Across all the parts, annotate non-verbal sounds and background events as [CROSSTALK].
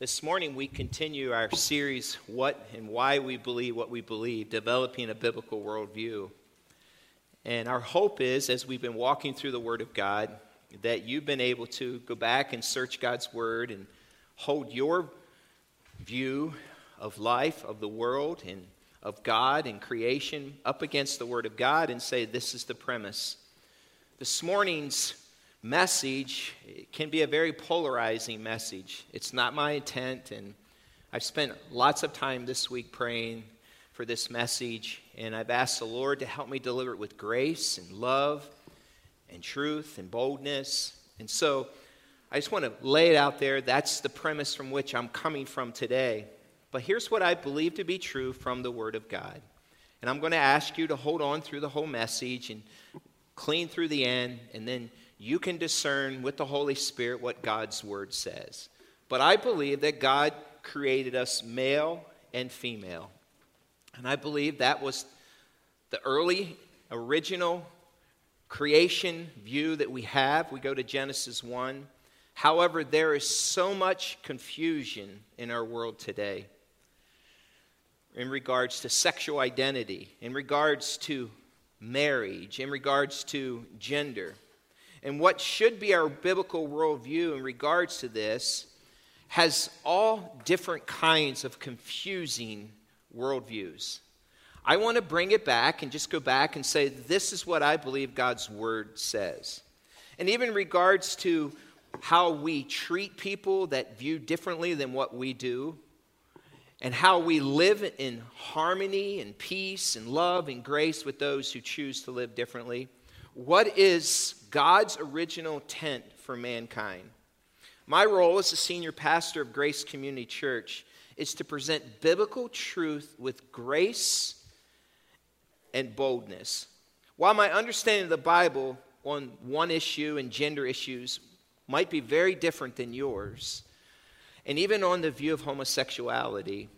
This morning, we continue our series, What and Why We Believe What We Believe, developing a biblical worldview. And our hope is, as we've been walking through the Word of God, that you've been able to go back and search God's Word and hold your view of life, of the world, and of God and creation up against the Word of God and say, This is the premise. This morning's message can be a very polarizing message. It's not my intent, and I've spent lots of time this week praying for this message, and I've asked the Lord to help me deliver it with grace and love and truth and boldness. And so I just want to lay it out there. That's the premise from which I'm coming from today. But here's what I believe to be true from the Word of God. And I'm going to ask you to hold on through the whole message and clean through the end, and then you can discern with the Holy Spirit what God's Word says. But I believe that God created us male and female. And I believe that was the early, original creation view that we have. We go to Genesis 1. However, there is so much confusion in our world today in regards to sexual identity, in regards to marriage, in regards to gender. And what should be our biblical worldview in regards to this has all different kinds of confusing worldviews. I want to bring it back and just go back and say, this is what I believe God's word says. And even in regards to how we treat people that view differently than what we do, and how we live in harmony and peace and love and grace with those who choose to live differently. What is God's original tent for mankind? My role as a senior pastor of Grace Community Church is to present biblical truth with grace and boldness. While my understanding of the Bible on one issue and gender issues might be very different than yours, and even on the view of homosexuality,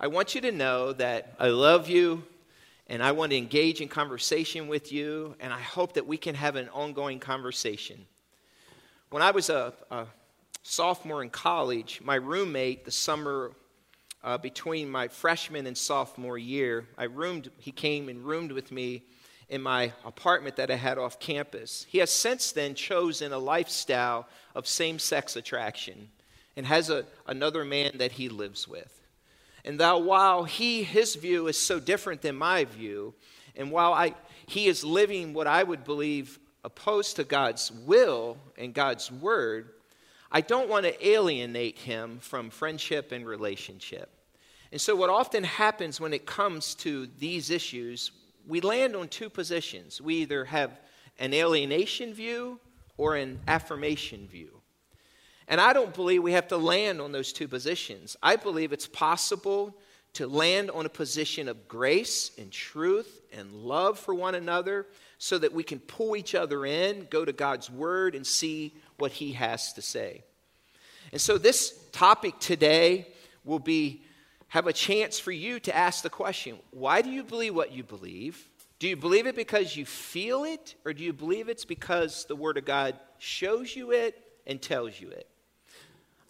I want you to know that I love you and I want to engage in conversation with you, and I hope that we can have an ongoing conversation. When I was a, a sophomore in college, my roommate, the summer uh, between my freshman and sophomore year, I roomed, he came and roomed with me in my apartment that I had off campus. He has since then chosen a lifestyle of same sex attraction and has a, another man that he lives with. And that while he, his view is so different than my view, and while I, he is living what I would believe opposed to God's will and God's word, I don't want to alienate him from friendship and relationship. And so, what often happens when it comes to these issues, we land on two positions. We either have an alienation view or an affirmation view. And I don't believe we have to land on those two positions. I believe it's possible to land on a position of grace and truth and love for one another so that we can pull each other in, go to God's word, and see what He has to say. And so, this topic today will be have a chance for you to ask the question why do you believe what you believe? Do you believe it because you feel it, or do you believe it's because the Word of God shows you it and tells you it?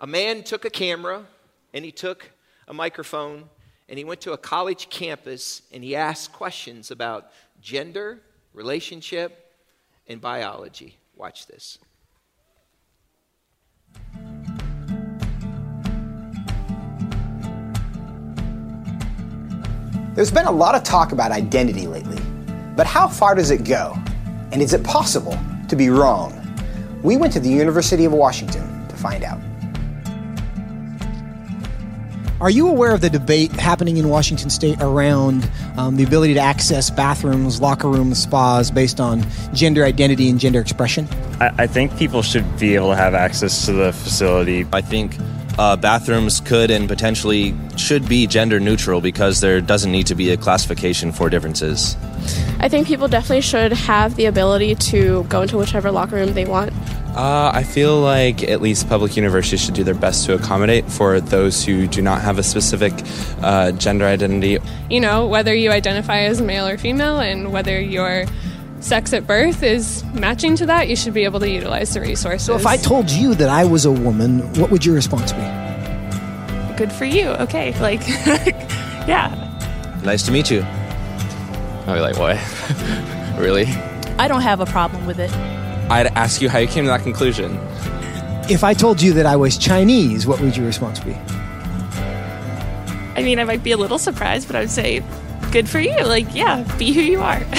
A man took a camera and he took a microphone and he went to a college campus and he asked questions about gender, relationship, and biology. Watch this. There's been a lot of talk about identity lately, but how far does it go? And is it possible to be wrong? We went to the University of Washington to find out. Are you aware of the debate happening in Washington state around um, the ability to access bathrooms, locker rooms, spas based on gender identity and gender expression? I, I think people should be able to have access to the facility. I think uh, bathrooms could and potentially should be gender neutral because there doesn't need to be a classification for differences. I think people definitely should have the ability to go into whichever locker room they want. Uh, I feel like at least public universities should do their best to accommodate for those who do not have a specific uh, gender identity. You know, whether you identify as male or female and whether your sex at birth is matching to that, you should be able to utilize the resources. So if I told you that I was a woman, what would your response be? good for you. Okay, [LAUGHS] like, yeah. Nice to meet you. I'd be like, what? [LAUGHS] really? I don't have a problem with it. I'd ask you how you came to that conclusion. If I told you that I was Chinese, what would your response be? I mean, I might be a little surprised, but I would say, good for you. Like, yeah, be who you are. [LAUGHS]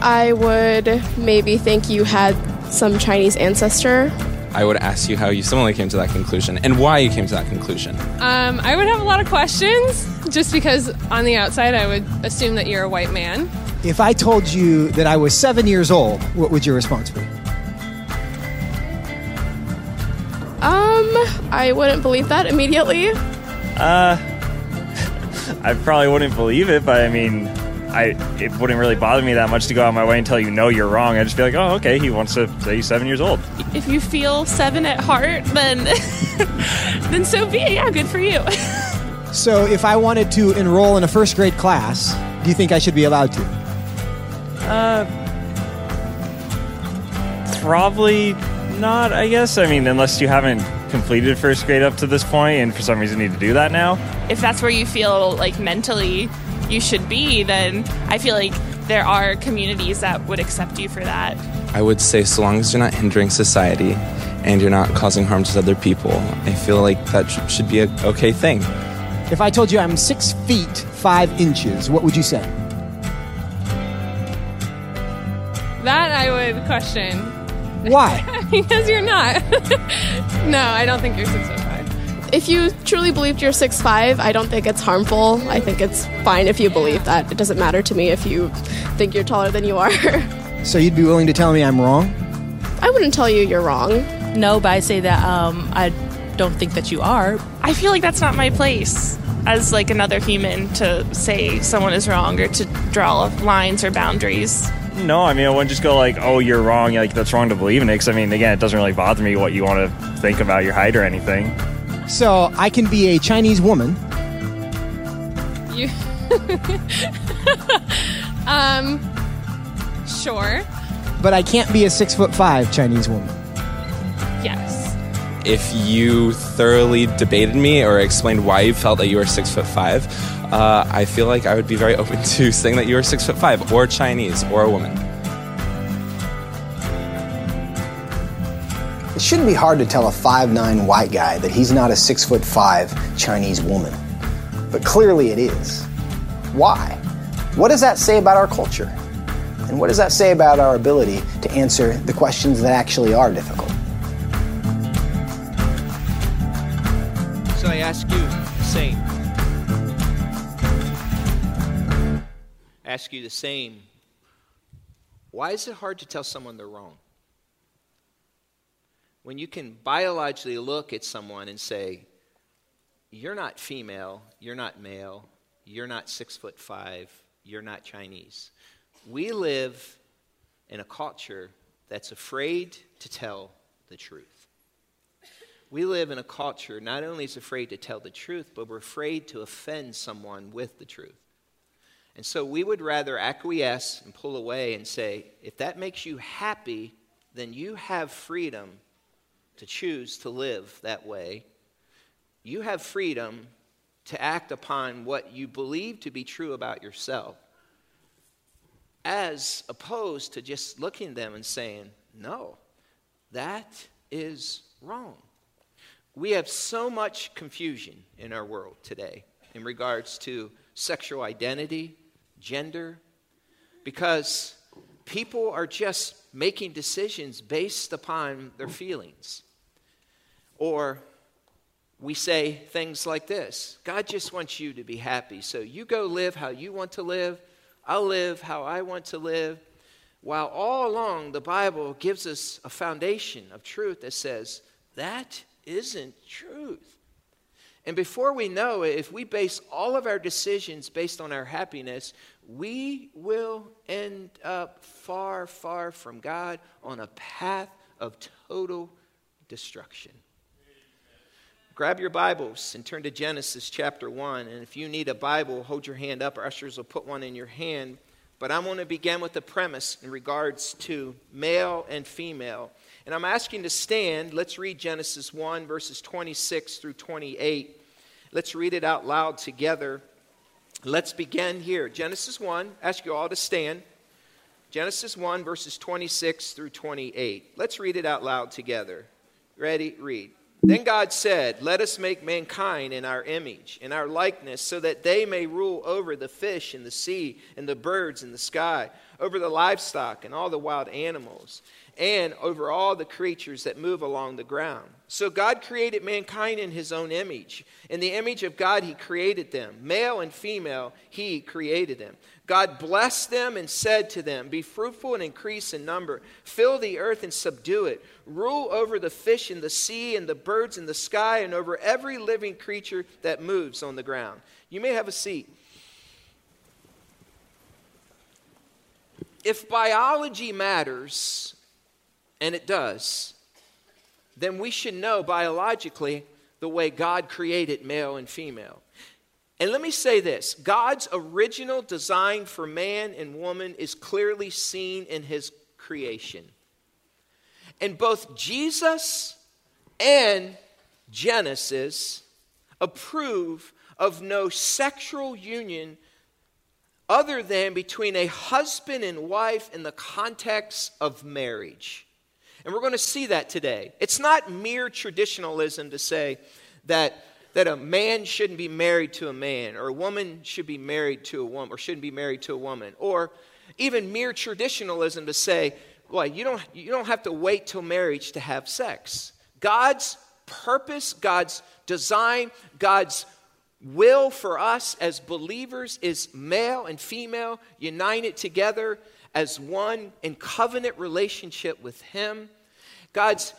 I would maybe think you had some Chinese ancestor. I would ask you how you similarly came to that conclusion and why you came to that conclusion. Um, I would have a lot of questions just because on the outside I would assume that you're a white man. If I told you that I was seven years old, what would your response be? Um, I wouldn't believe that immediately. Uh, [LAUGHS] I probably wouldn't believe it, but I mean, I it wouldn't really bother me that much to go out my way and tell you no, you're wrong. I'd just be like, oh, okay, he wants to say he's seven years old. If you feel seven at heart, then [LAUGHS] then so be it. Yeah, good for you. [LAUGHS] So, if I wanted to enroll in a first grade class, do you think I should be allowed to? Uh, probably not. I guess. I mean, unless you haven't completed first grade up to this point, and for some reason need to do that now. if that's where you feel like mentally you should be, then I feel like there are communities that would accept you for that. I would say, so long as you're not hindering society and you're not causing harm to other people, I feel like that sh- should be a okay thing. If I told you I'm six feet five inches, what would you say? That I question Why? [LAUGHS] because you're not. [LAUGHS] no, I don't think you're six foot five. If you truly believed you're 6'5, I don't think it's harmful. I think it's fine if you believe that. It doesn't matter to me if you think you're taller than you are. so you'd be willing to tell me I'm wrong? I wouldn't tell you you're wrong. No, but I say that um, I don't think that you are. I feel like that's not my place as like another human to say someone is wrong or to draw lines or boundaries. No, I mean, I wouldn't just go like, oh, you're wrong. Like, that's wrong to believe in it. Because, I mean, again, it doesn't really bother me what you want to think about your height or anything. So I can be a Chinese woman. You. [LAUGHS] um. Sure. But I can't be a six foot five Chinese woman. Yes. If you thoroughly debated me or explained why you felt that you were six foot five, uh, I feel like I would be very open to [LAUGHS] saying that you were six foot five, or Chinese, or a woman. It shouldn't be hard to tell a 5'9 white guy that he's not a 6'5 Chinese woman. But clearly it is. Why? What does that say about our culture? And what does that say about our ability to answer the questions that actually are difficult? So I ask you same. Ask you the same. Why is it hard to tell someone they're wrong? When you can biologically look at someone and say, You're not female, you're not male, you're not six foot five, you're not Chinese. We live in a culture that's afraid to tell the truth. We live in a culture not only is afraid to tell the truth, but we're afraid to offend someone with the truth. And so we would rather acquiesce and pull away and say, if that makes you happy, then you have freedom to choose to live that way. You have freedom to act upon what you believe to be true about yourself, as opposed to just looking at them and saying, no, that is wrong. We have so much confusion in our world today in regards to sexual identity, gender, because people are just making decisions based upon their feelings. Or we say things like this God just wants you to be happy, so you go live how you want to live, I'll live how I want to live. While all along the Bible gives us a foundation of truth that says that isn't truth. And before we know it, if we base all of our decisions based on our happiness, we will end up far, far from God on a path of total destruction. Grab your Bibles and turn to Genesis chapter 1. And if you need a Bible, hold your hand up. Our ushers will put one in your hand. But I'm going to begin with the premise in regards to male and female. And I'm asking to stand. Let's read Genesis 1, verses 26 through 28. Let's read it out loud together. Let's begin here. Genesis 1, ask you all to stand. Genesis 1, verses 26 through 28. Let's read it out loud together. Ready? Read. Then God said, Let us make mankind in our image, in our likeness, so that they may rule over the fish in the sea, and the birds in the sky, over the livestock and all the wild animals, and over all the creatures that move along the ground. So God created mankind in his own image. In the image of God, he created them. Male and female, he created them. God blessed them and said to them, Be fruitful and increase in number, fill the earth and subdue it, rule over the fish in the sea and the birds in the sky, and over every living creature that moves on the ground. You may have a seat. If biology matters, and it does, then we should know biologically the way God created male and female. And let me say this God's original design for man and woman is clearly seen in his creation. And both Jesus and Genesis approve of no sexual union other than between a husband and wife in the context of marriage. And we're going to see that today. It's not mere traditionalism to say that that a man shouldn't be married to a man, or a woman should be married to a woman, or shouldn't be married to a woman, or even mere traditionalism to say, well, you don't, you don't have to wait till marriage to have sex. God's purpose, God's design, God's will for us as believers is male and female united together as one in covenant relationship with Him. God's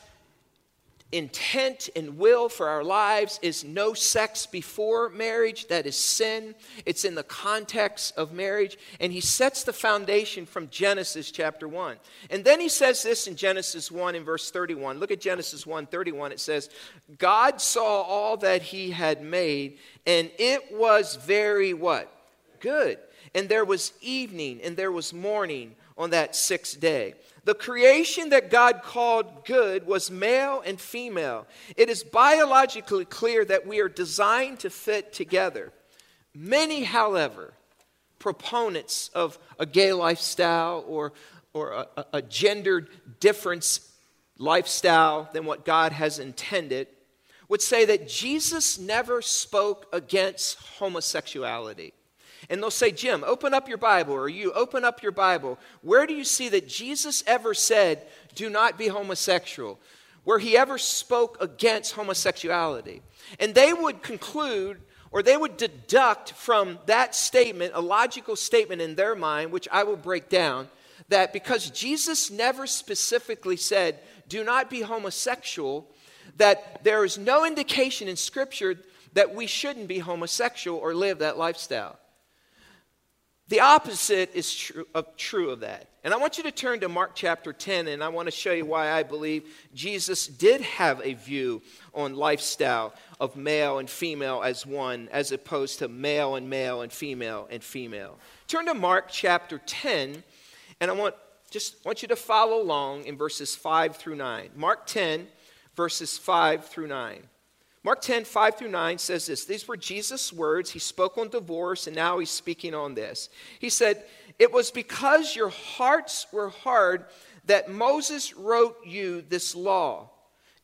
intent and will for our lives is no sex before marriage. That is sin. It's in the context of marriage. And he sets the foundation from Genesis chapter 1. And then he says this in Genesis 1 in verse 31. Look at Genesis 1 31. It says, God saw all that he had made, and it was very what? Good. And there was evening and there was morning on that sixth day. The creation that God called good was male and female. It is biologically clear that we are designed to fit together. Many, however, proponents of a gay lifestyle or, or a, a gendered difference lifestyle than what God has intended would say that Jesus never spoke against homosexuality. And they'll say, Jim, open up your Bible, or you open up your Bible. Where do you see that Jesus ever said, do not be homosexual? Where he ever spoke against homosexuality? And they would conclude, or they would deduct from that statement, a logical statement in their mind, which I will break down, that because Jesus never specifically said, do not be homosexual, that there is no indication in Scripture that we shouldn't be homosexual or live that lifestyle. The opposite is true of, true of that. And I want you to turn to Mark chapter 10, and I want to show you why I believe Jesus did have a view on lifestyle of male and female as one, as opposed to male and male and female and female. Turn to Mark chapter 10, and I want just want you to follow along in verses 5 through 9. Mark 10, verses 5 through 9. Mark 10, 5 through 9 says this. These were Jesus' words. He spoke on divorce, and now he's speaking on this. He said, It was because your hearts were hard that Moses wrote you this law.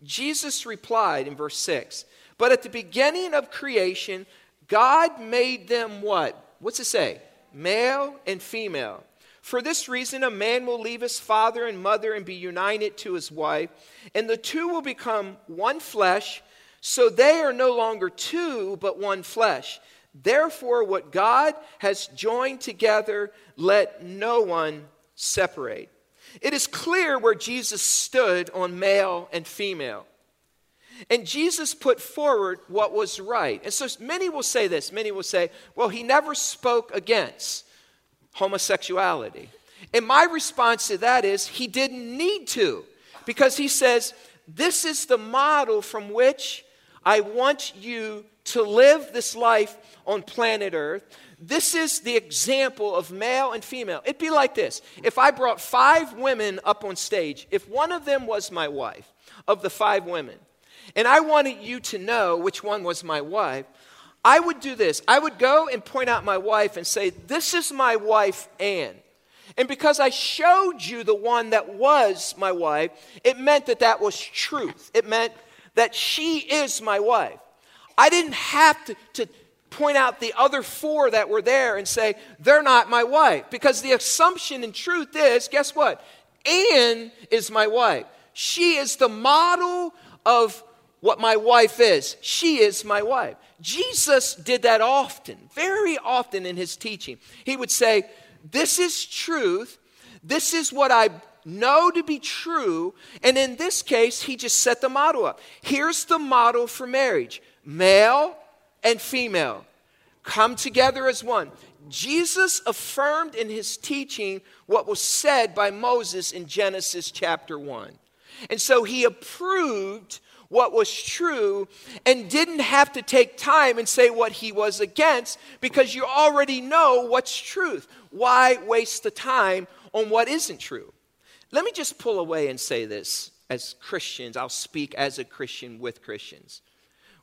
Jesus replied in verse 6 But at the beginning of creation, God made them what? What's it say? Male and female. For this reason, a man will leave his father and mother and be united to his wife, and the two will become one flesh. So they are no longer two, but one flesh. Therefore, what God has joined together, let no one separate. It is clear where Jesus stood on male and female. And Jesus put forward what was right. And so many will say this many will say, well, he never spoke against homosexuality. And my response to that is, he didn't need to, because he says, this is the model from which I want you to live this life on planet Earth. This is the example of male and female. It'd be like this if I brought five women up on stage, if one of them was my wife, of the five women, and I wanted you to know which one was my wife, I would do this. I would go and point out my wife and say, This is my wife, Anne. And because I showed you the one that was my wife, it meant that that was truth. It meant that she is my wife. I didn't have to, to point out the other four that were there and say, they're not my wife. Because the assumption in truth is guess what? Anne is my wife. She is the model of what my wife is. She is my wife. Jesus did that often, very often in his teaching. He would say, This is truth. This is what I know to be true. And in this case, he just set the model up. Here's the model for marriage male and female come together as one. Jesus affirmed in his teaching what was said by Moses in Genesis chapter 1. And so he approved what was true and didn't have to take time and say what he was against because you already know what's truth. Why waste the time on what isn't true? Let me just pull away and say this as Christians. I'll speak as a Christian with Christians.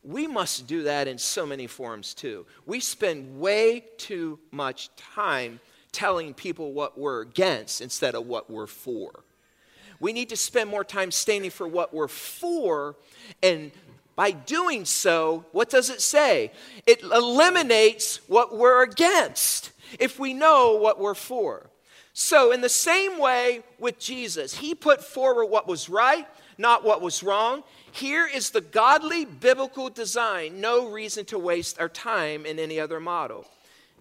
We must do that in so many forms too. We spend way too much time telling people what we're against instead of what we're for. We need to spend more time standing for what we're for, and by doing so, what does it say? It eliminates what we're against if we know what we're for. So, in the same way with Jesus, he put forward what was right, not what was wrong. Here is the godly biblical design. No reason to waste our time in any other model.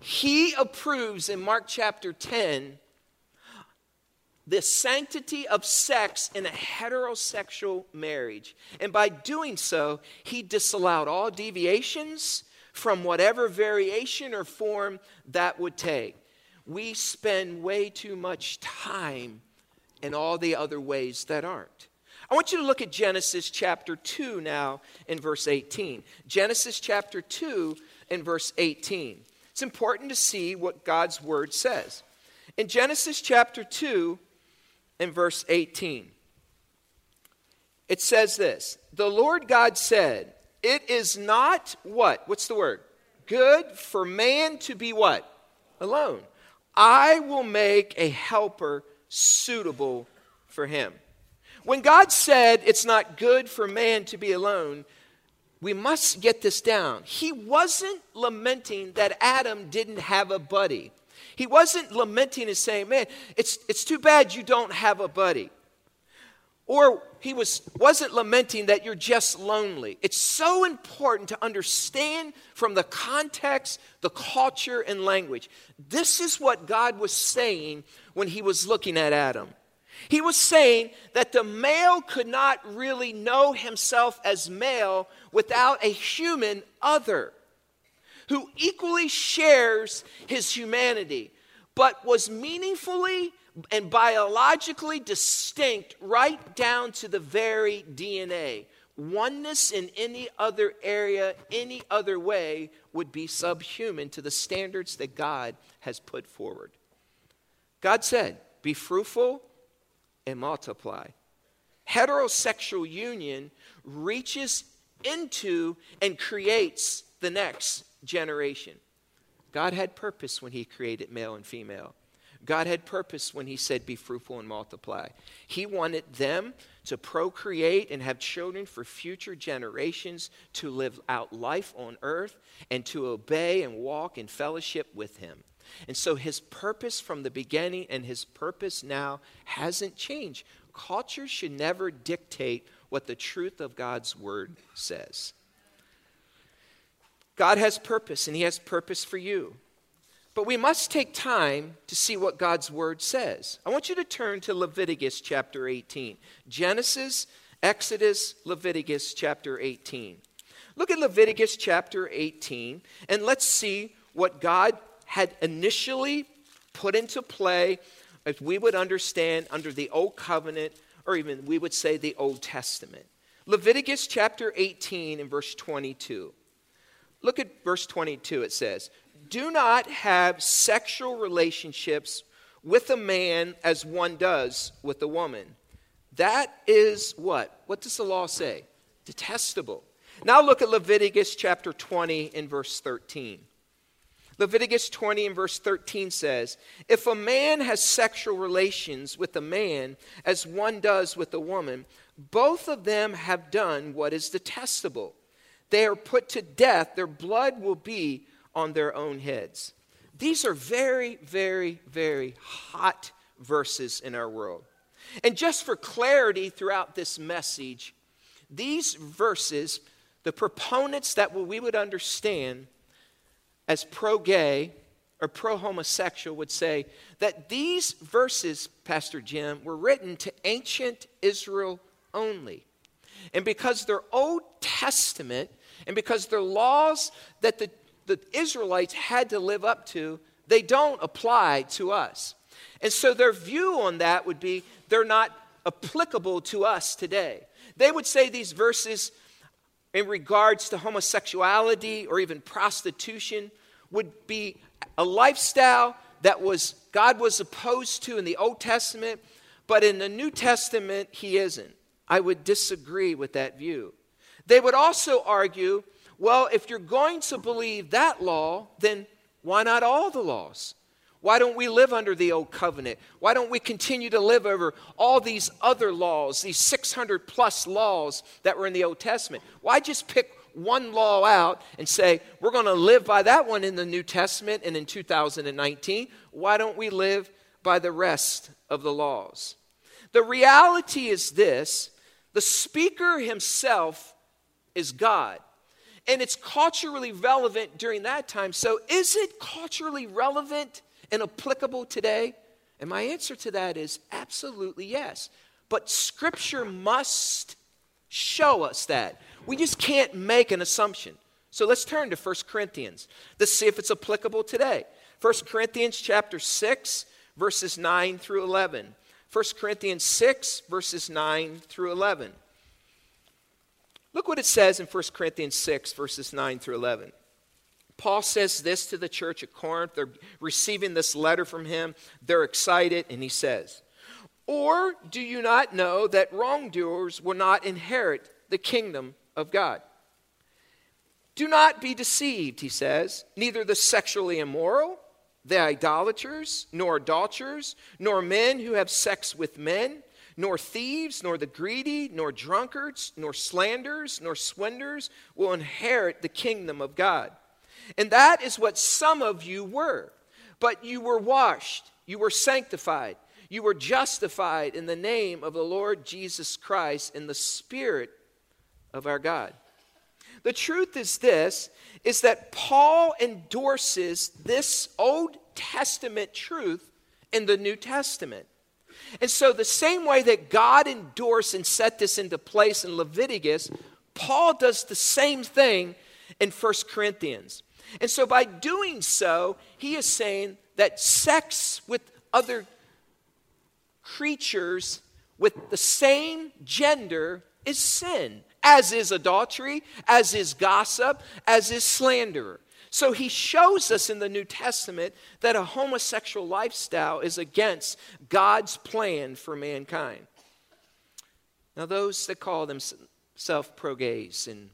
He approves in Mark chapter 10 the sanctity of sex in a heterosexual marriage. And by doing so, he disallowed all deviations from whatever variation or form that would take. We spend way too much time in all the other ways that aren't. I want you to look at Genesis chapter 2 now in verse 18. Genesis chapter 2 in verse 18. It's important to see what God's word says. In Genesis chapter 2 in verse 18, it says this The Lord God said, It is not what? What's the word? Good for man to be what? Alone. I will make a helper suitable for him. When God said it's not good for man to be alone, we must get this down. He wasn't lamenting that Adam didn't have a buddy. He wasn't lamenting and saying, Man, it's, it's too bad you don't have a buddy. Or he was, wasn't lamenting that you're just lonely. It's so important to understand from the context, the culture, and language. This is what God was saying when he was looking at Adam. He was saying that the male could not really know himself as male without a human other who equally shares his humanity, but was meaningfully and biologically distinct right down to the very DNA. Oneness in any other area, any other way, would be subhuman to the standards that God has put forward. God said, Be fruitful and multiply. Heterosexual union reaches into and creates the next generation. God had purpose when He created male and female. God had purpose when He said, Be fruitful and multiply. He wanted them to procreate and have children for future generations to live out life on earth and to obey and walk in fellowship with Him. And so his purpose from the beginning and his purpose now hasn't changed. Culture should never dictate what the truth of God's word says. God has purpose, and he has purpose for you. But we must take time to see what God's word says. I want you to turn to Leviticus chapter 18. Genesis, Exodus, Leviticus chapter 18. Look at Leviticus chapter 18, and let's see what God had initially put into play, as we would understand under the Old Covenant, or even we would say the Old Testament. Leviticus chapter 18 and verse 22. Look at verse 22. It says, Do not have sexual relationships with a man as one does with a woman. That is what? What does the law say? Detestable. Now look at Leviticus chapter 20 and verse 13. Leviticus 20 and verse 13 says, If a man has sexual relations with a man as one does with a woman, both of them have done what is detestable. They are put to death, their blood will be on their own heads. These are very, very, very hot verses in our world. And just for clarity throughout this message, these verses, the proponents that we would understand as pro gay or pro homosexual would say that these verses, Pastor Jim, were written to ancient Israel only. And because they're Old Testament, and because they're laws that the, the Israelites had to live up to, they don't apply to us. And so their view on that would be they're not applicable to us today. They would say these verses in regards to homosexuality or even prostitution would be a lifestyle that was God was opposed to in the Old Testament, but in the New Testament he isn't. I would disagree with that view. They would also argue, well, if you're going to believe that law, then why not all the laws? Why don't we live under the old covenant? Why don't we continue to live over all these other laws, these 600 plus laws that were in the Old Testament? Why just pick one law out and say, we're going to live by that one in the New Testament and in 2019? Why don't we live by the rest of the laws? The reality is this the speaker himself is God. And it's culturally relevant during that time. So, is it culturally relevant and applicable today? And my answer to that is absolutely yes. But Scripture must show us that. We just can't make an assumption. So let's turn to 1 Corinthians. Let's see if it's applicable today. 1 Corinthians chapter 6, verses 9 through 11. 1 Corinthians 6, verses 9 through 11. Look what it says in 1 Corinthians 6, verses 9 through 11. Paul says this to the church at Corinth. They're receiving this letter from him. They're excited, and he says, Or do you not know that wrongdoers will not inherit the kingdom of God? Do not be deceived, he says. Neither the sexually immoral, the idolaters, nor adulterers, nor men who have sex with men, nor thieves, nor the greedy, nor drunkards, nor slanderers, nor swindlers will inherit the kingdom of God. And that is what some of you were. But you were washed, you were sanctified, you were justified in the name of the Lord Jesus Christ in the Spirit of our God. The truth is this is that Paul endorses this Old Testament truth in the New Testament. And so, the same way that God endorsed and set this into place in Leviticus, Paul does the same thing in 1 Corinthians. And so, by doing so, he is saying that sex with other creatures with the same gender is sin, as is adultery, as is gossip, as is slander. So he shows us in the New Testament that a homosexual lifestyle is against God's plan for mankind. Now, those that call themselves pro gays and,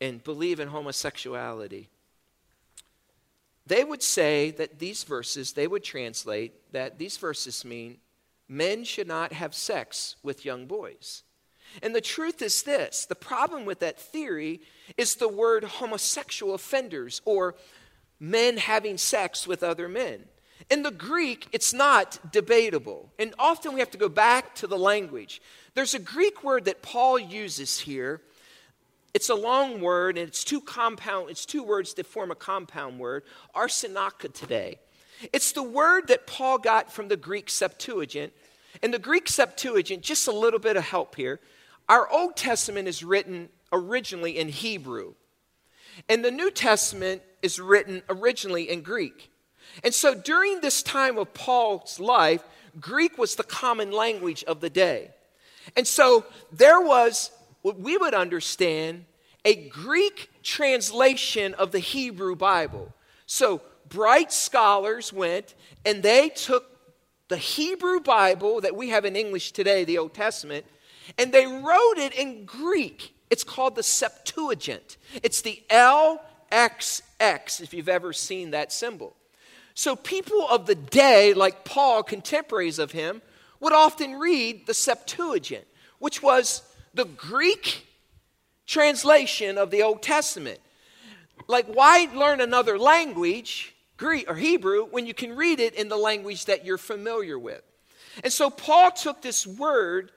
and believe in homosexuality, they would say that these verses, they would translate that these verses mean men should not have sex with young boys. And the truth is this the problem with that theory is the word homosexual offenders or men having sex with other men. In the Greek, it's not debatable. And often we have to go back to the language. There's a Greek word that Paul uses here it's a long word and it's two compound, it's two words that form a compound word, arsenokoitai. It's the word that Paul got from the Greek Septuagint. And the Greek Septuagint, just a little bit of help here. Our Old Testament is written originally in Hebrew, and the New Testament is written originally in Greek. And so during this time of Paul's life, Greek was the common language of the day. And so there was what we would understand a Greek translation of the Hebrew Bible. So bright scholars went and they took the Hebrew Bible that we have in English today, the Old Testament, and they wrote it in Greek. It's called the Septuagint. It's the LXX, if you've ever seen that symbol. So people of the day, like Paul, contemporaries of him, would often read the Septuagint, which was the Greek translation of the Old Testament. Like, why learn another language, Greek or Hebrew, when you can read it in the language that you're familiar with? And so Paul took this word,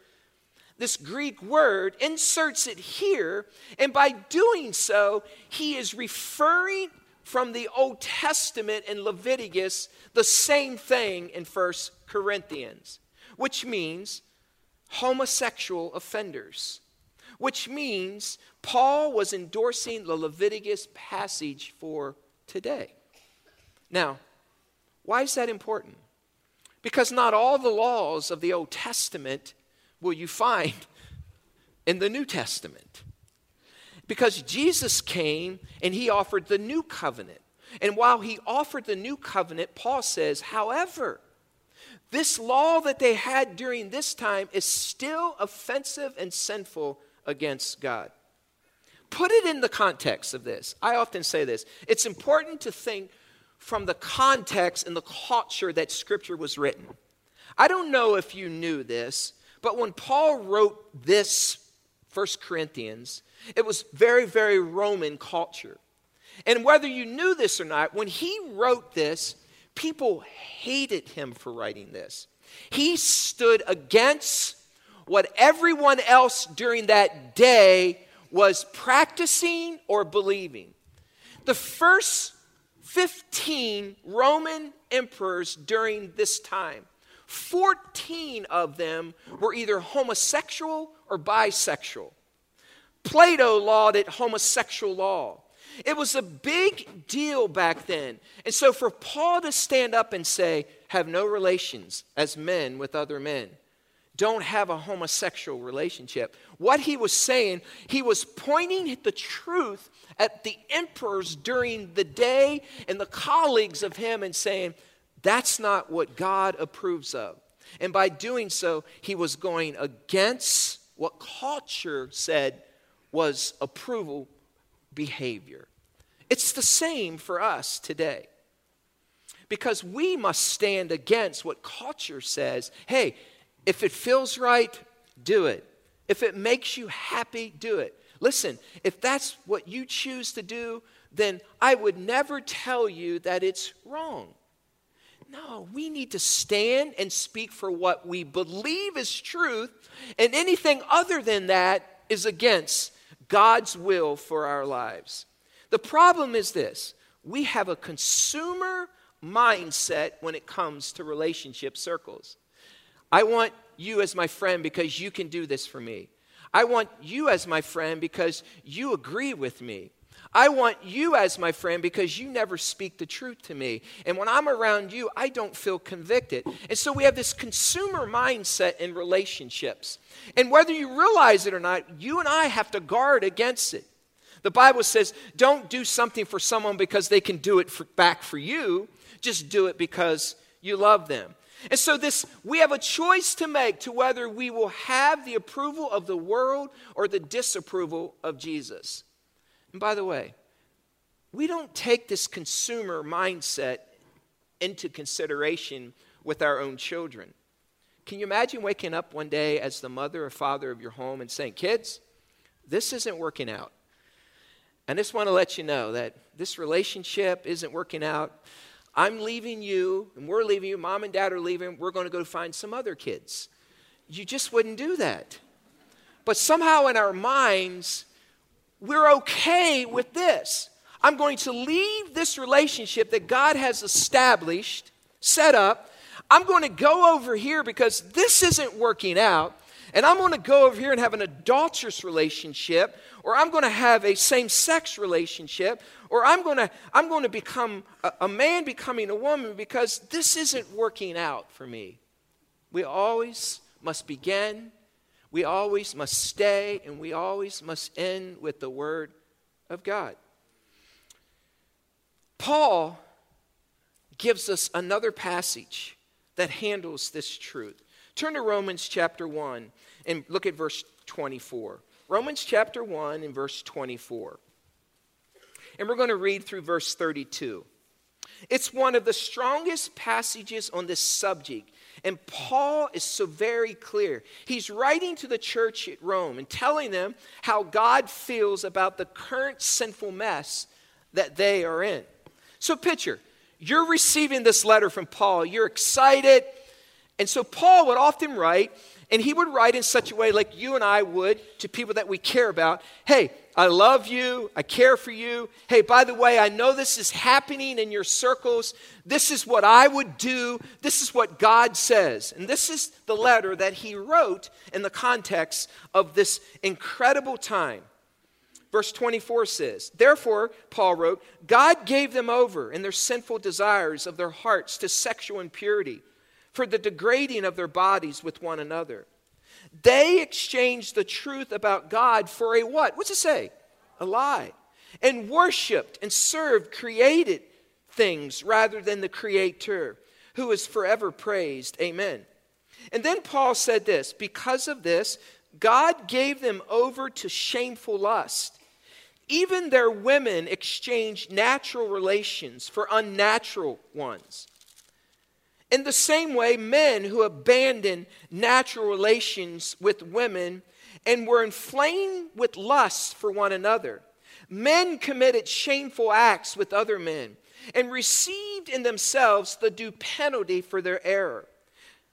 this Greek word, inserts it here, and by doing so, he is referring from the Old Testament in Leviticus the same thing in First Corinthians, which means homosexual offenders, which means Paul was endorsing the Leviticus passage for today. Now, why is that important? Because not all the laws of the Old Testament will you find [LAUGHS] in the New Testament. Because Jesus came and he offered the new covenant. And while he offered the new covenant, Paul says, however, this law that they had during this time is still offensive and sinful against God. Put it in the context of this. I often say this it's important to think from the context and the culture that Scripture was written. I don't know if you knew this, but when Paul wrote this, First Corinthians, it was very, very Roman culture. And whether you knew this or not, when he wrote this, people hated him for writing this. He stood against what everyone else during that day was practicing or believing. The first 15 Roman emperors during this time, 14 of them were either homosexual or bisexual. Plato lauded homosexual law. It was a big deal back then. And so for Paul to stand up and say, have no relations as men with other men, don't have a homosexual relationship, what he was saying, he was pointing the truth at the emperors during the day and the colleagues of him and saying, that's not what God approves of. And by doing so, he was going against what culture said was approval behavior. It's the same for us today. Because we must stand against what culture says hey, if it feels right, do it. If it makes you happy, do it. Listen, if that's what you choose to do, then I would never tell you that it's wrong. No, we need to stand and speak for what we believe is truth, and anything other than that is against God's will for our lives. The problem is this we have a consumer mindset when it comes to relationship circles. I want you as my friend because you can do this for me. I want you as my friend because you agree with me. I want you as my friend because you never speak the truth to me. And when I'm around you, I don't feel convicted. And so we have this consumer mindset in relationships. And whether you realize it or not, you and I have to guard against it. The Bible says, don't do something for someone because they can do it for, back for you. Just do it because you love them. And so this we have a choice to make to whether we will have the approval of the world or the disapproval of Jesus. And by the way, we don't take this consumer mindset into consideration with our own children. Can you imagine waking up one day as the mother or father of your home and saying, Kids, this isn't working out. I just want to let you know that this relationship isn't working out. I'm leaving you, and we're leaving you. Mom and dad are leaving. We're going to go find some other kids. You just wouldn't do that. But somehow in our minds, we're okay with this. I'm going to leave this relationship that God has established, set up. I'm going to go over here because this isn't working out. And I'm going to go over here and have an adulterous relationship, or I'm going to have a same sex relationship, or I'm going to, I'm going to become a, a man becoming a woman because this isn't working out for me. We always must begin we always must stay and we always must end with the Word of God. Paul gives us another passage that handles this truth. Turn to Romans chapter 1 and look at verse 24. Romans chapter 1 and verse 24. And we're going to read through verse 32. It's one of the strongest passages on this subject. And Paul is so very clear. He's writing to the church at Rome and telling them how God feels about the current sinful mess that they are in. So, picture, you're receiving this letter from Paul, you're excited. And so, Paul would often write, and he would write in such a way like you and I would to people that we care about Hey, I love you. I care for you. Hey, by the way, I know this is happening in your circles. This is what I would do. This is what God says. And this is the letter that he wrote in the context of this incredible time. Verse 24 says, Therefore, Paul wrote, God gave them over in their sinful desires of their hearts to sexual impurity for the degrading of their bodies with one another. They exchanged the truth about God for a what? What's it say? A lie. And worshiped and served created things rather than the Creator, who is forever praised. Amen. And then Paul said this because of this, God gave them over to shameful lust. Even their women exchanged natural relations for unnatural ones. In the same way, men who abandoned natural relations with women and were inflamed with lust for one another. Men committed shameful acts with other men and received in themselves the due penalty for their error.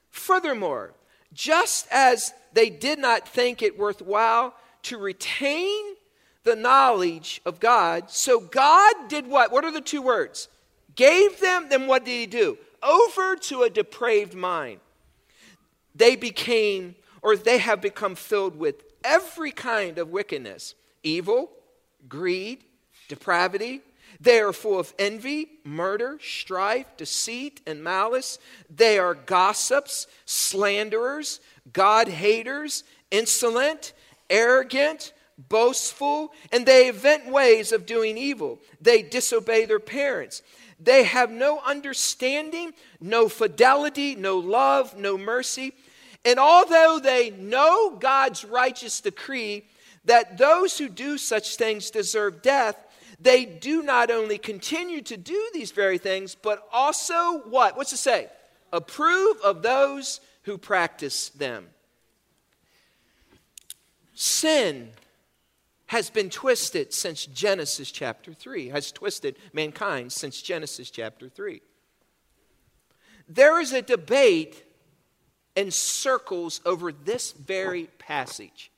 Furthermore, just as they did not think it worthwhile to retain the knowledge of God, so God did what? What are the two words? Gave them, then what did He do? Over to a depraved mind. They became, or they have become filled with every kind of wickedness evil, greed, depravity. They are full of envy, murder, strife, deceit, and malice. They are gossips, slanderers, God haters, insolent, arrogant, boastful, and they invent ways of doing evil. They disobey their parents. They have no understanding, no fidelity, no love, no mercy. And although they know God's righteous decree that those who do such things deserve death, they do not only continue to do these very things, but also what? What's it say? Approve of those who practice them. Sin has been twisted since Genesis chapter 3, has twisted mankind since Genesis chapter 3. There is a debate in circles over this very passage.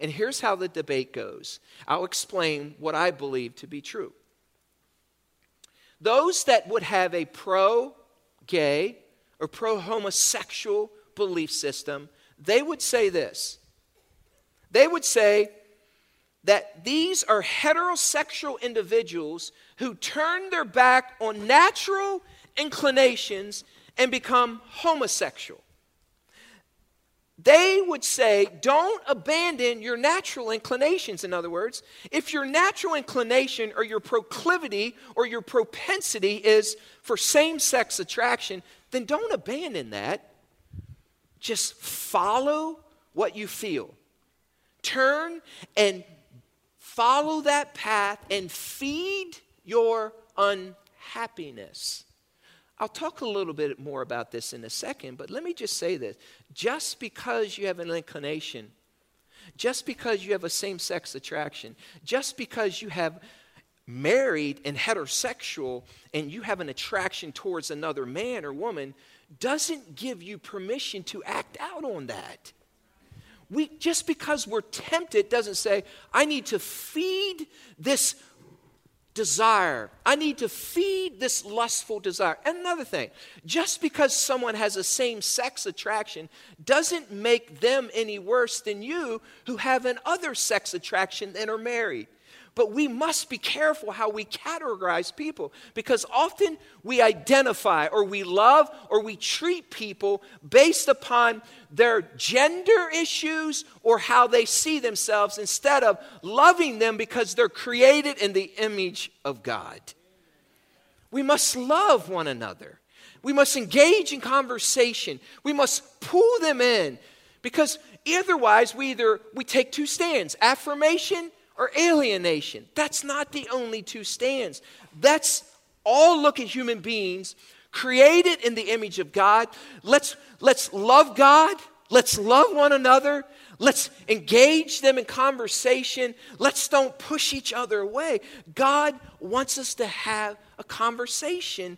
And here's how the debate goes I'll explain what I believe to be true. Those that would have a pro gay or pro homosexual belief system, they would say this. They would say that these are heterosexual individuals who turn their back on natural inclinations and become homosexual. They would say, don't abandon your natural inclinations. In other words, if your natural inclination or your proclivity or your propensity is for same sex attraction, then don't abandon that. Just follow what you feel. Turn and follow that path and feed your unhappiness. I'll talk a little bit more about this in a second, but let me just say this. Just because you have an inclination, just because you have a same sex attraction, just because you have married and heterosexual and you have an attraction towards another man or woman, doesn't give you permission to act out on that. We, just because we're tempted doesn't say, I need to feed this desire. I need to feed this lustful desire. And another thing, just because someone has a same sex attraction doesn't make them any worse than you who have an other sex attraction and are married. But we must be careful how we categorize people because often we identify or we love or we treat people based upon their gender issues or how they see themselves instead of loving them because they're created in the image of God. We must love one another. We must engage in conversation. We must pull them in Because otherwise, we either we take two stands affirmation or alienation. That's not the only two stands. That's all look at human beings created in the image of God. Let's, let's love God. Let's love one another. Let's engage them in conversation. Let's don't push each other away. God wants us to have a conversation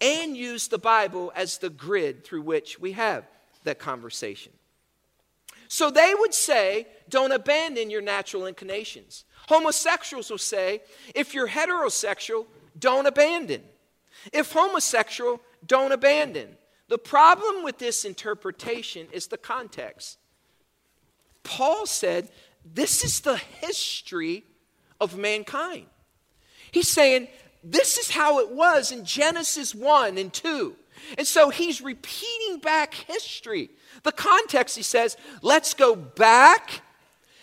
and use the Bible as the grid through which we have that conversation. So they would say, don't abandon your natural inclinations. Homosexuals will say, if you're heterosexual, don't abandon. If homosexual, don't abandon. The problem with this interpretation is the context. Paul said, This is the history of mankind. He's saying, This is how it was in Genesis 1 and 2. And so he's repeating back history. The context, he says, let's go back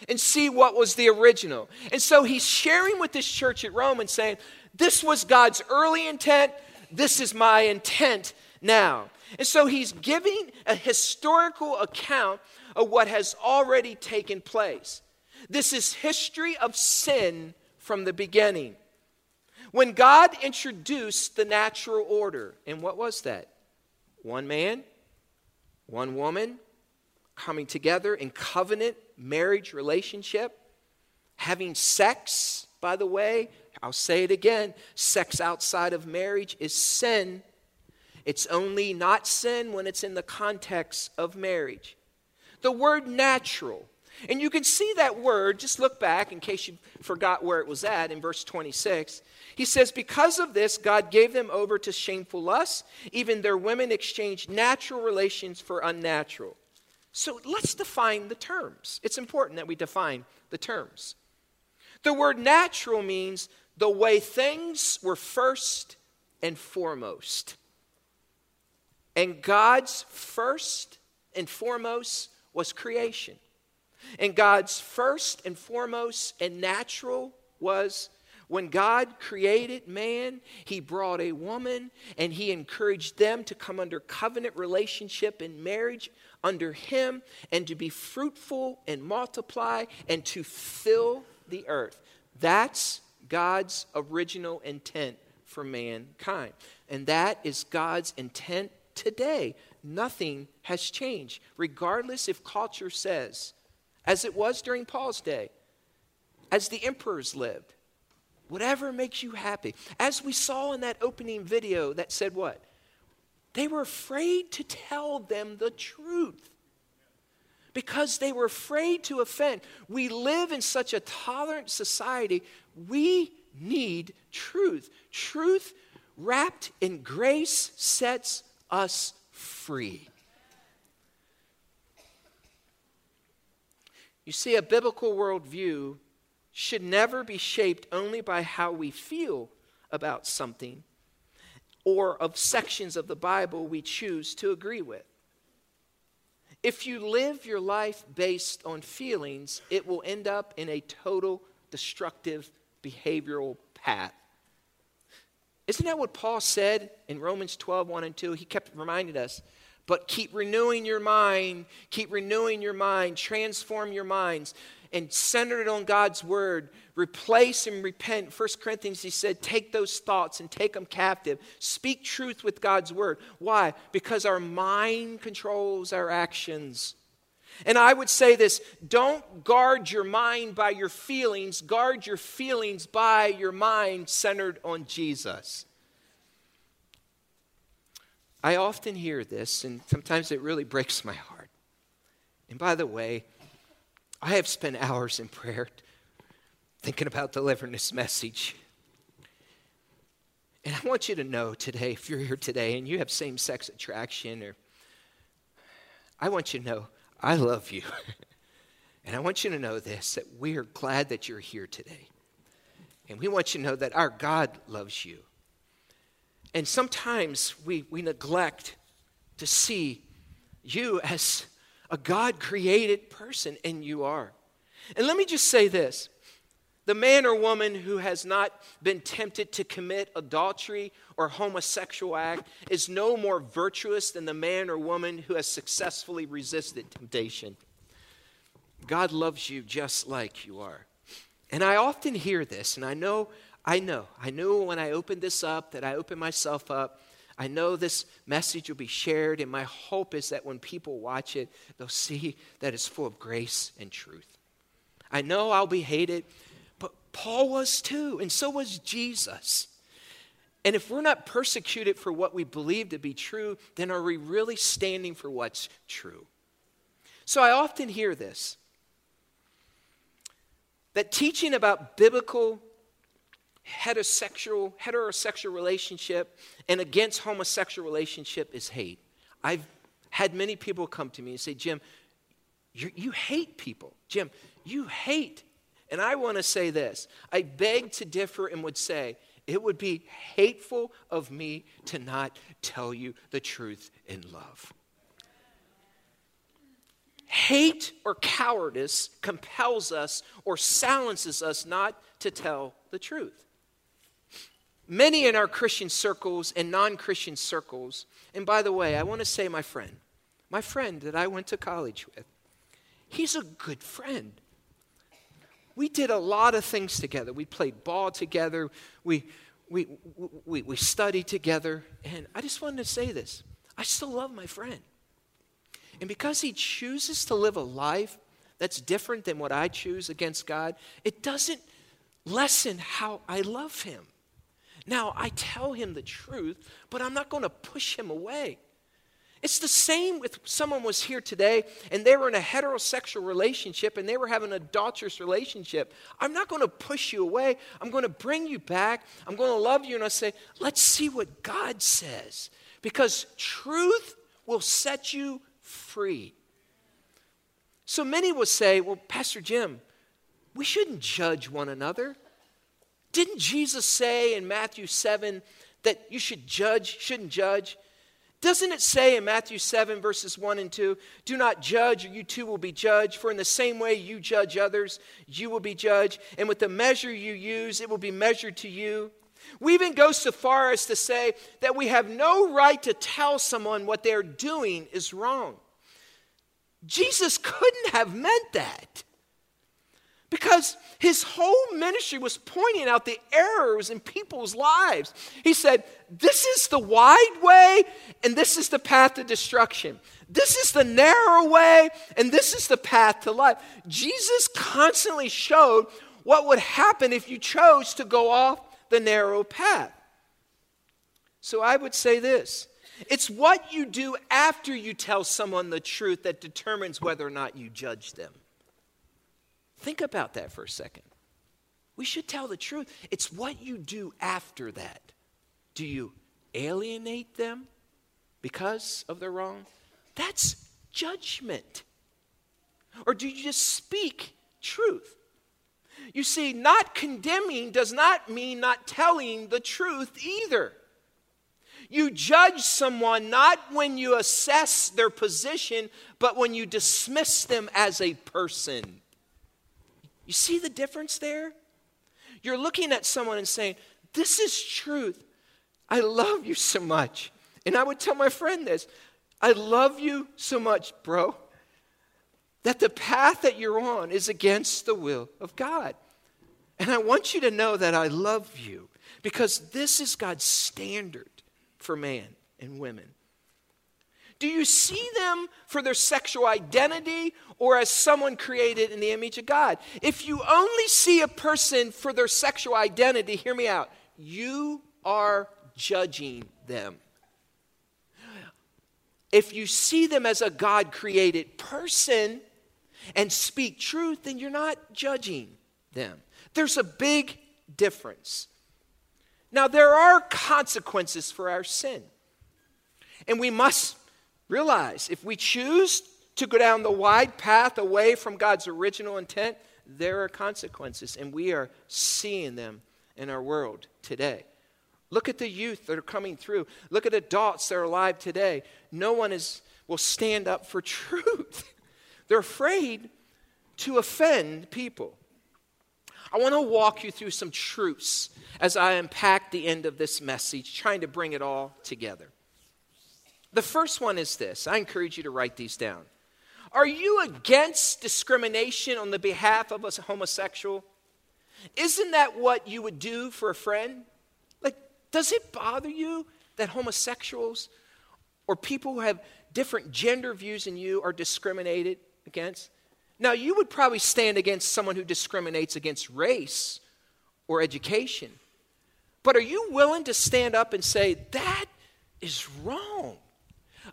and see what was the original. And so he's sharing with this church at Rome and saying, This was God's early intent. This is my intent now. And so he's giving a historical account of what has already taken place. This is history of sin from the beginning. When God introduced the natural order, and what was that? One man, one woman coming together in covenant marriage relationship, having sex, by the way, I'll say it again sex outside of marriage is sin. It's only not sin when it's in the context of marriage. The word natural, and you can see that word, just look back in case you forgot where it was at in verse 26. He says, Because of this, God gave them over to shameful lusts. Even their women exchanged natural relations for unnatural. So let's define the terms. It's important that we define the terms. The word natural means the way things were first and foremost. And God's first and foremost was creation. And God's first and foremost and natural was when God created man, he brought a woman and he encouraged them to come under covenant relationship in marriage under him and to be fruitful and multiply and to fill the earth. That's God's original intent for mankind. And that is God's intent today. Nothing has changed, regardless if culture says, as it was during Paul's day, as the emperors lived, whatever makes you happy. As we saw in that opening video that said what? They were afraid to tell them the truth because they were afraid to offend. We live in such a tolerant society, we need truth. Truth wrapped in grace sets us free. You see, a biblical worldview should never be shaped only by how we feel about something or of sections of the Bible we choose to agree with. If you live your life based on feelings, it will end up in a total destructive behavioral path. Isn't that what Paul said in Romans 12, 1 and 2? He kept reminding us, but keep renewing your mind, keep renewing your mind, transform your minds, and center it on God's word. Replace and repent. First Corinthians, he said, take those thoughts and take them captive. Speak truth with God's word. Why? Because our mind controls our actions. And I would say this don't guard your mind by your feelings, guard your feelings by your mind centered on Jesus. I often hear this, and sometimes it really breaks my heart. And by the way, I have spent hours in prayer thinking about delivering this message. And I want you to know today, if you're here today and you have same sex attraction, or I want you to know I love you. [LAUGHS] and I want you to know this that we are glad that you're here today. And we want you to know that our God loves you. And sometimes we, we neglect to see you as a God created person, and you are. And let me just say this The man or woman who has not been tempted to commit adultery or homosexual act is no more virtuous than the man or woman who has successfully resisted temptation. God loves you just like you are. And I often hear this, and I know, I know, I knew when I opened this up that I opened myself up. I know this message will be shared, and my hope is that when people watch it, they'll see that it's full of grace and truth. I know I'll be hated. But Paul was too, and so was Jesus. And if we're not persecuted for what we believe to be true, then are we really standing for what's true? So I often hear this that teaching about biblical heterosexual heterosexual relationship and against homosexual relationship is hate. I've had many people come to me and say, Jim, you hate people. Jim, you hate and I want to say this I beg to differ and would say it would be hateful of me to not tell you the truth in love. Hate or cowardice compels us or silences us not to tell the truth. Many in our Christian circles and non Christian circles, and by the way, I want to say, my friend, my friend that I went to college with, he's a good friend we did a lot of things together. We played ball together. We, we, we, we studied together. And I just wanted to say this I still love my friend. And because he chooses to live a life that's different than what I choose against God, it doesn't lessen how I love him. Now, I tell him the truth, but I'm not going to push him away. It's the same with someone was here today and they were in a heterosexual relationship and they were having an adulterous relationship. I'm not going to push you away. I'm going to bring you back. I'm going to love you and I say, let's see what God says. Because truth will set you free. So many will say, well, Pastor Jim, we shouldn't judge one another. Didn't Jesus say in Matthew 7 that you should judge, shouldn't judge? Doesn't it say in Matthew 7, verses 1 and 2, do not judge, or you too will be judged? For in the same way you judge others, you will be judged. And with the measure you use, it will be measured to you. We even go so far as to say that we have no right to tell someone what they're doing is wrong. Jesus couldn't have meant that. Because his whole ministry was pointing out the errors in people's lives. He said, This is the wide way, and this is the path to destruction. This is the narrow way, and this is the path to life. Jesus constantly showed what would happen if you chose to go off the narrow path. So I would say this it's what you do after you tell someone the truth that determines whether or not you judge them. Think about that for a second. We should tell the truth. It's what you do after that. Do you alienate them because of their wrong? That's judgment. Or do you just speak truth? You see, not condemning does not mean not telling the truth either. You judge someone not when you assess their position, but when you dismiss them as a person. You see the difference there? You're looking at someone and saying, This is truth. I love you so much. And I would tell my friend this I love you so much, bro, that the path that you're on is against the will of God. And I want you to know that I love you because this is God's standard for man and women. Do you see them for their sexual identity or as someone created in the image of God? If you only see a person for their sexual identity, hear me out, you are judging them. If you see them as a God created person and speak truth, then you're not judging them. There's a big difference. Now, there are consequences for our sin, and we must Realize if we choose to go down the wide path away from God's original intent, there are consequences, and we are seeing them in our world today. Look at the youth that are coming through. Look at adults that are alive today. No one is, will stand up for [LAUGHS] truth. They're afraid to offend people. I want to walk you through some truths as I unpack the end of this message, trying to bring it all together. The first one is this I encourage you to write these down. Are you against discrimination on the behalf of a homosexual? Isn't that what you would do for a friend? Like, does it bother you that homosexuals or people who have different gender views than you are discriminated against? Now, you would probably stand against someone who discriminates against race or education. But are you willing to stand up and say, that is wrong?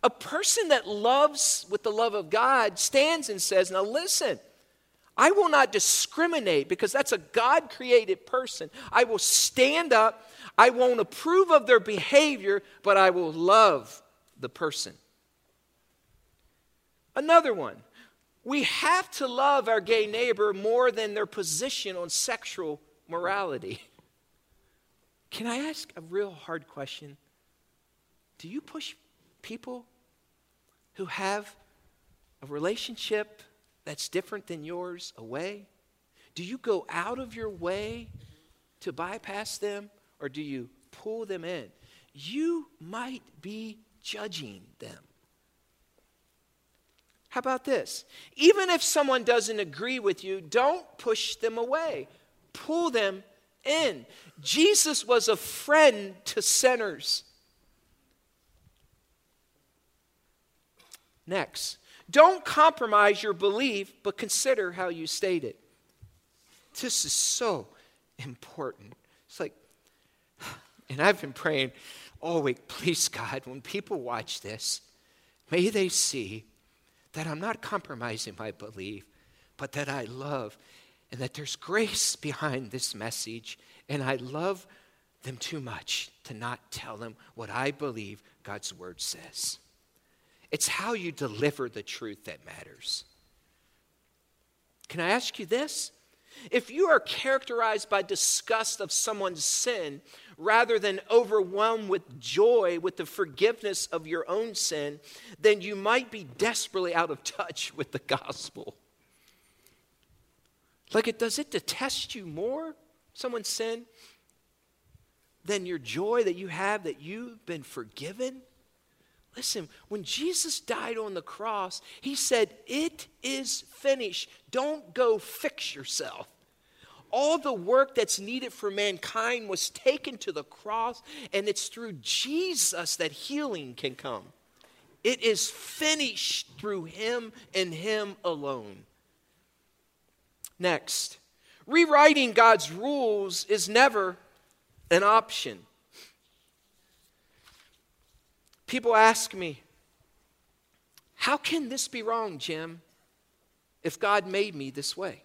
A person that loves with the love of God stands and says, Now listen, I will not discriminate because that's a God created person. I will stand up. I won't approve of their behavior, but I will love the person. Another one. We have to love our gay neighbor more than their position on sexual morality. Can I ask a real hard question? Do you push people who have a relationship that's different than yours away? Do you go out of your way to bypass them or do you pull them in? You might be judging them. How about this? Even if someone doesn't agree with you, don't push them away, pull them in. Jesus was a friend to sinners. Next, don't compromise your belief, but consider how you state it. This is so important. It's like, [SIGHS] and I've been praying all week, [LAUGHS] please, God, when people watch this, may they see that I'm not compromising my belief, but that I love and that there's grace behind this message, and I love them too much to not tell them what I believe God's word says. It's how you deliver the truth that matters. Can I ask you this? If you are characterized by disgust of someone's sin rather than overwhelmed with joy with the forgiveness of your own sin, then you might be desperately out of touch with the gospel. Like it does it detest you more, someone's sin, than your joy that you have that you've been forgiven? Listen, when Jesus died on the cross, he said, It is finished. Don't go fix yourself. All the work that's needed for mankind was taken to the cross, and it's through Jesus that healing can come. It is finished through him and him alone. Next, rewriting God's rules is never an option. People ask me, How can this be wrong, Jim, if God made me this way?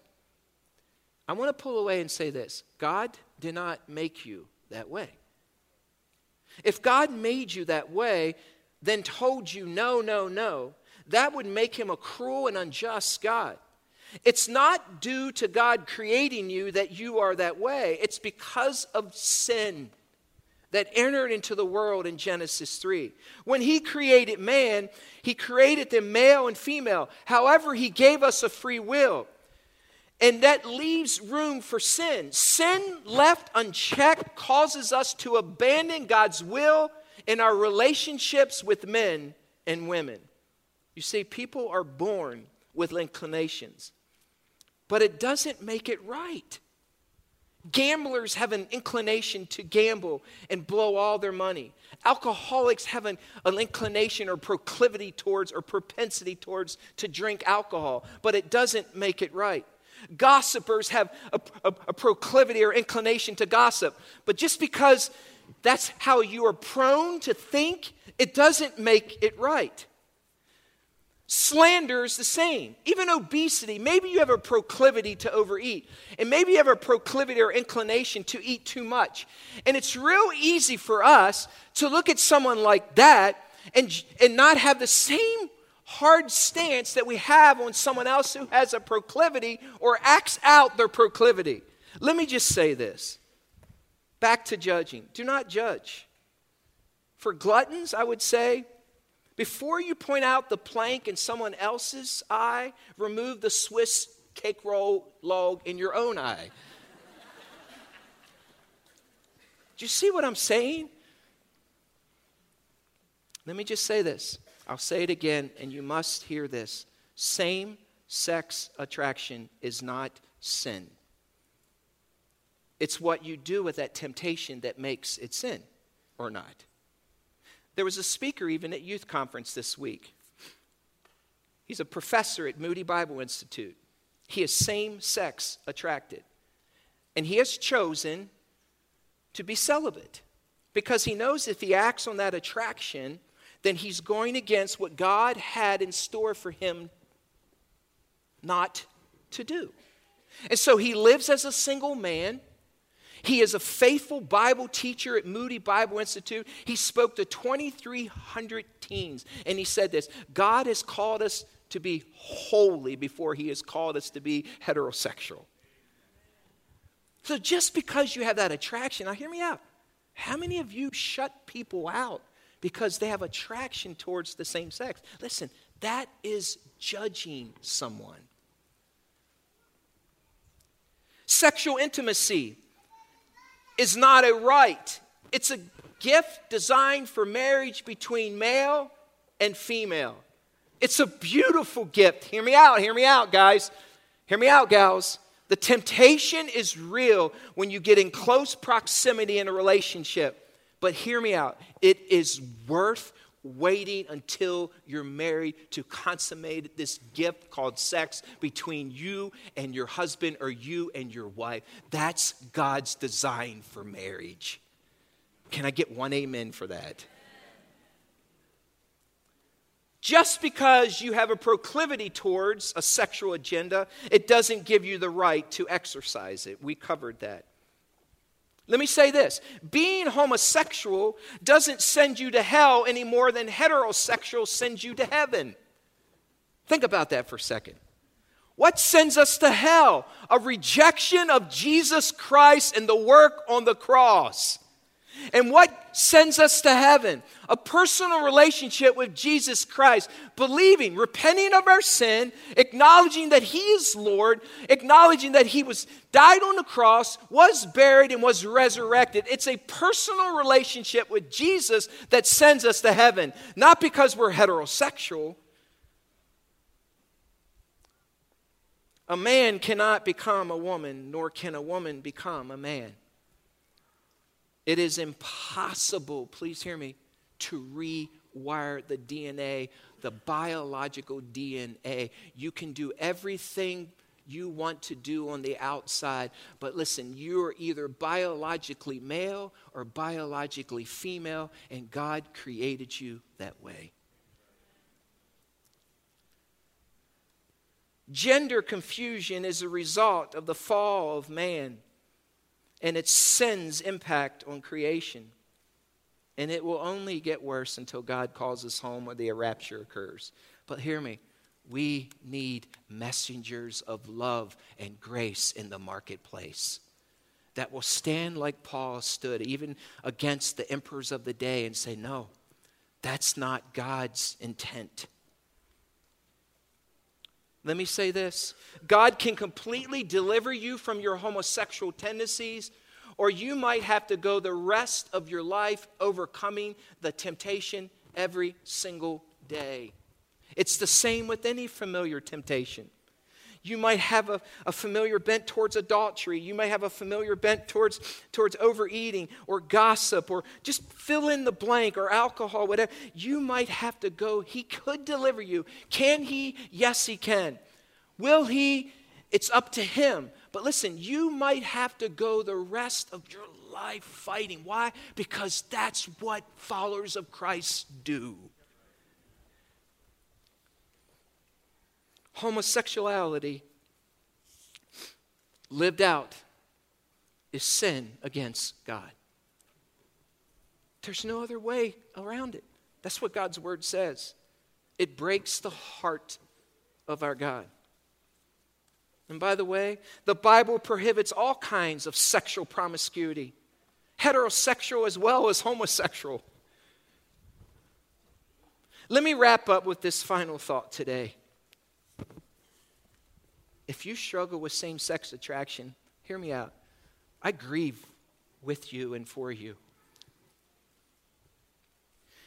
I want to pull away and say this God did not make you that way. If God made you that way, then told you no, no, no, that would make him a cruel and unjust God. It's not due to God creating you that you are that way, it's because of sin that entered into the world in Genesis 3. When he created man, he created them male and female. However, he gave us a free will. And that leaves room for sin. Sin left unchecked causes us to abandon God's will in our relationships with men and women. You see, people are born with inclinations, but it doesn't make it right. Gamblers have an inclination to gamble and blow all their money. Alcoholics have an, an, inclination or proclivity towards or propensity towards to drink alcohol, but it doesn't make it right. Gossipers have a, a, a proclivity or inclination to gossip, but just because that's how you are prone to think, it doesn't make it right. Slander is the same. Even obesity, maybe you have a proclivity to overeat, and maybe you have a proclivity or inclination to eat too much. And it's real easy for us to look at someone like that and, and not have the same hard stance that we have on someone else who has a proclivity or acts out their proclivity. Let me just say this back to judging. Do not judge. For gluttons, I would say, before you point out the plank in someone else's eye, remove the Swiss cake roll log in your own eye. Do you see what I'm saying? Let me just say this. I'll say it again, and you must hear this. Same sex attraction is not sin. It's what you do with that temptation that makes it sin or not. There was a speaker even at youth conference this week. He's a professor at Moody Bible Institute. He is same sex attracted. And he has chosen to be celibate because he knows if he acts on that attraction, then he's going against what God had in store for him not to do. And so he lives as a single man. He is a faithful Bible teacher at Moody Bible Institute. He spoke to 2,300 teens, and he said this God has called us to be holy before he has called us to be heterosexual. So just because you have that attraction, now hear me out. How many of you shut people out because they have attraction towards the same sex? Listen, that is judging someone. Sexual intimacy is not a right, it's a gift designed for marriage between male and female. It's a beautiful gift. Hear me out, hear me out, guys. Hear me out, gals. The temptation is real when you get in close proximity in a relationship. But hear me out. It is worth waiting until you're married to consummate this gift called sex between you and your husband or you and your wife. That's God's design for marriage. Can I get one amen for that? Just because you have a proclivity towards a sexual agenda, it doesn't give you the right to exercise it. We covered that. Let me say this being homosexual doesn't send you to hell any more than heterosexual sends you to heaven. Think about that for a second. What sends us to hell? A rejection of Jesus Christ and the work on the cross. And what sends us to heaven? A personal relationship with Jesus Christ, believing, repenting of our sin, acknowledging that He is Lord, acknowledging that He was died on the cross, was buried, and was resurrected. It's a personal relationship with Jesus that sends us to heaven, not because we're heterosexual. A man cannot become a woman, nor can a woman become a man. It is impossible, please hear me, to rewire the DNA, the biological DNA. You can do everything you want to do on the outside, but listen, you're either biologically male or biologically female, and God created you that way. Gender confusion is a result of the fall of man and its sin's impact on creation. And it will only get worse until God calls us home or the rapture occurs. But hear me, we need messengers of love and grace in the marketplace that will stand like Paul stood, even against the emperors of the day, and say, No, that's not God's intent. Let me say this God can completely deliver you from your homosexual tendencies, or you might have to go the rest of your life overcoming the temptation every single day. It's the same with any familiar temptation. You might have a, a familiar bent towards adultery. You may have a familiar bent towards, towards overeating or gossip or just fill in the blank or alcohol, whatever. You might have to go. He could deliver you. Can He? Yes, He can. Will He? It's up to Him. But listen, you might have to go the rest of your life fighting. Why? Because that's what followers of Christ do. homosexuality lived out is sin against God. There's no other way around it. That's what God's word says. It breaks the heart of our God. And by the way, the Bible prohibits all kinds of sexual promiscuity, heterosexual as well as homosexual. Let me wrap up with this final thought today. If you struggle with same sex attraction, hear me out. I grieve with you and for you.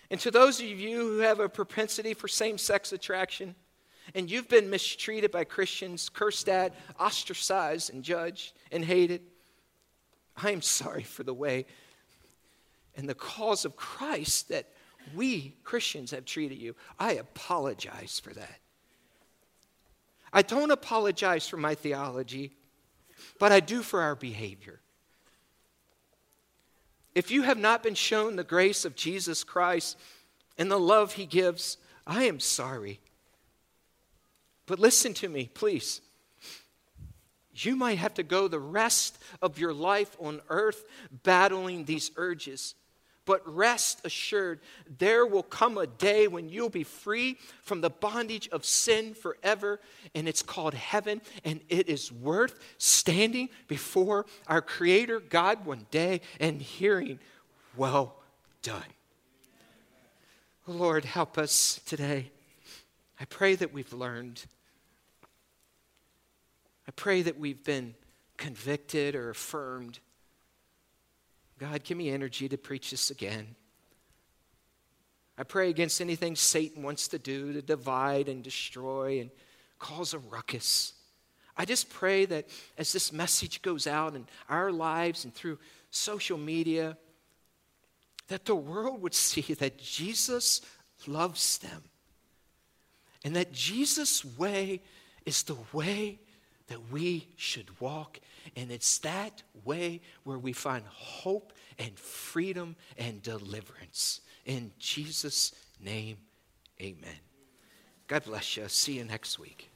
And to those of you who have a propensity for same sex attraction, and you've been mistreated by Christians, cursed at, ostracized, and judged, and hated, I am sorry for the way and the cause of Christ that we Christians have treated you. I apologize for that. I don't apologize for my theology, but I do for our behavior. If you have not been shown the grace of Jesus Christ and the love he gives, I am sorry. But listen to me, please. You might have to go the rest of your life on earth battling these urges. But rest assured, there will come a day when you'll be free from the bondage of sin forever, and it's called heaven, and it is worth standing before our Creator God one day and hearing, Well done. Lord, help us today. I pray that we've learned. I pray that we've been convicted or affirmed. God, give me energy to preach this again. I pray against anything Satan wants to do to divide and destroy and cause a ruckus. I just pray that as this message goes out in our lives and through social media, that the world would see [LAUGHS] that Jesus loves them and that Jesus' way is the way that we should walk. And it's that way where we find hope and freedom and deliverance. In Jesus' name, amen. God bless you. See you next week.